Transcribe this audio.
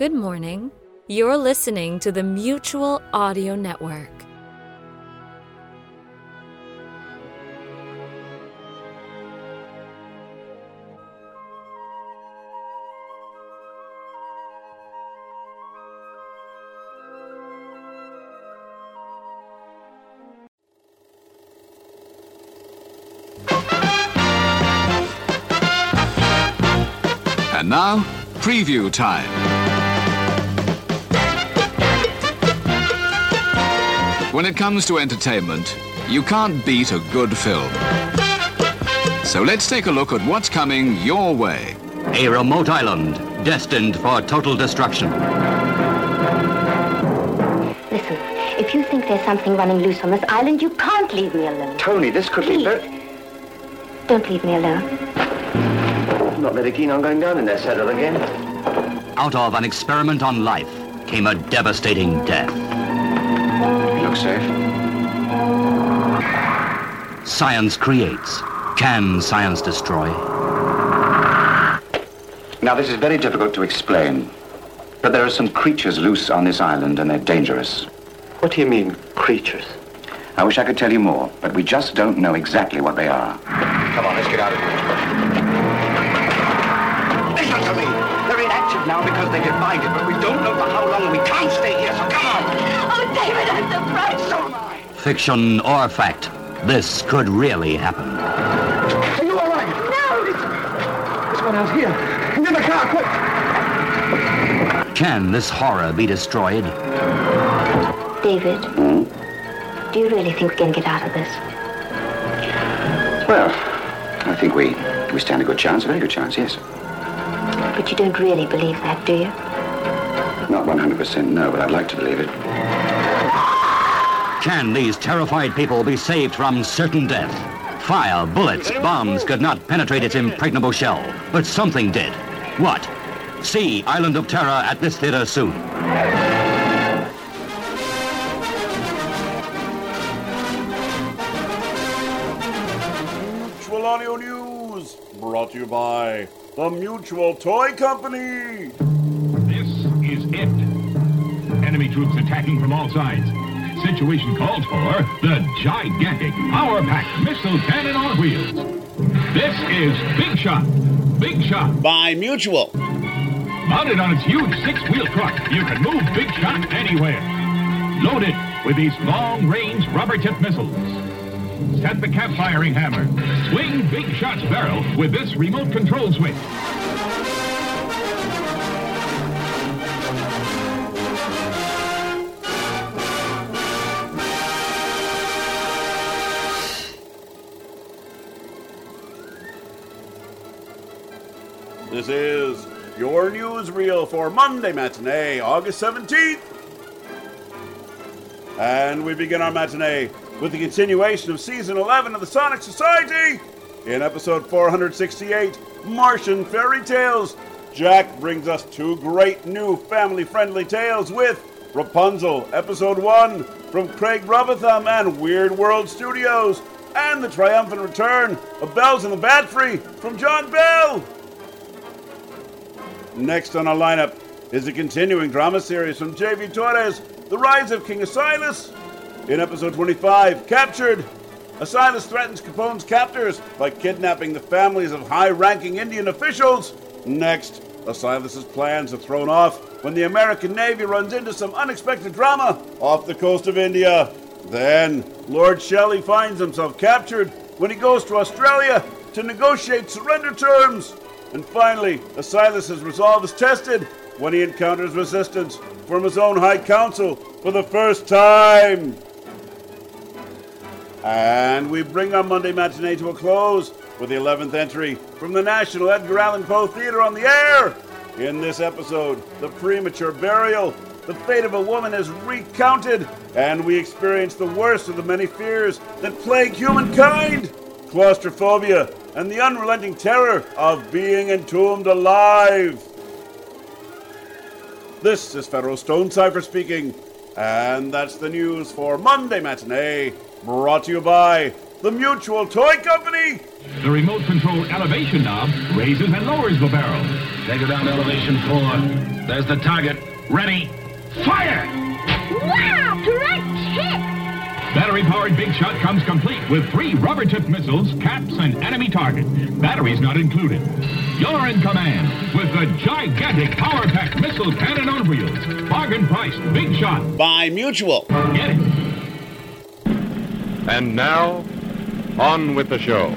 Good morning. You're listening to the Mutual Audio Network. And now, preview time. When it comes to entertainment, you can't beat a good film. So let's take a look at what's coming your way. A remote island destined for total destruction. Listen, if you think there's something running loose on this island, you can't leave me alone. Tony, this could be Please. very... Don't leave me alone. I'm not very keen on going down in that saddle again. Out of an experiment on life came a devastating death. You look safe. Science creates. Can science destroy? Now, this is very difficult to explain, but there are some creatures loose on this island, and they're dangerous. What do you mean, creatures? I wish I could tell you more, but we just don't know exactly what they are. Come on, let's get out of here. Listen to me. They're inactive now because they defined it, but we don't know for how long, and we can't stay here, so come on. David, I'm so frightened. So am I. Fiction or fact, this could really happen. Are you all right? No! This one out here. In the car, quick! Can this horror be destroyed? David, do you really think we're going to get out of this? Well, I think we, we stand a good chance, a very good chance, yes. But you don't really believe that, do you? Not 100% no, but I'd like to believe it. Can these terrified people be saved from certain death? Fire, bullets, bombs could not penetrate its impregnable shell, but something did. What? See Island of Terror at this theater soon. Mutual Audio News, brought to you by the Mutual Toy Company. This is it. Enemy troops attacking from all sides. Situation calls for the gigantic power pack missile cannon on wheels. This is Big Shot. Big Shot. By Mutual. Mounted on its huge six-wheel truck, you can move Big Shot anywhere. Loaded with these long-range rubber-tipped missiles. Set the cap firing hammer. Swing Big Shot's barrel with this remote control switch. This is your newsreel for Monday matinee, August 17th. And we begin our matinee with the continuation of season 11 of the Sonic Society. In episode 468, Martian Fairy Tales, Jack brings us two great new family friendly tales with Rapunzel, episode 1 from Craig Robotham and Weird World Studios, and the triumphant return of Bells in the Bat Free from John Bell. Next on our lineup is a continuing drama series from J.V. Torres, The Rise of King Asilas. In episode 25, Captured, Asilas threatens Capone's captors by kidnapping the families of high ranking Indian officials. Next, Asilas' plans are thrown off when the American Navy runs into some unexpected drama off the coast of India. Then, Lord Shelley finds himself captured when he goes to Australia to negotiate surrender terms. And finally, Asilas' resolve is tested when he encounters resistance from his own High Council for the first time. And we bring our Monday matinee to a close with the 11th entry from the National Edgar Allan Poe Theater on the air. In this episode, the premature burial, the fate of a woman is recounted, and we experience the worst of the many fears that plague humankind claustrophobia and the unrelenting terror of being entombed alive. This is Federal Stone Cipher speaking, and that's the news for Monday Matinee, brought to you by the Mutual Toy Company. The remote control elevation knob raises and lowers the barrel. Take it down to elevation four. There's the target. Ready. Fire! Wow! Correct hit! Battery-powered Big Shot comes complete with three rubber-tipped missiles, caps, and enemy target. Batteries not included. You're in command with the gigantic power-packed missile cannon on wheels. Bargain priced Big Shot. By Mutual. Get it. And now, on with the show.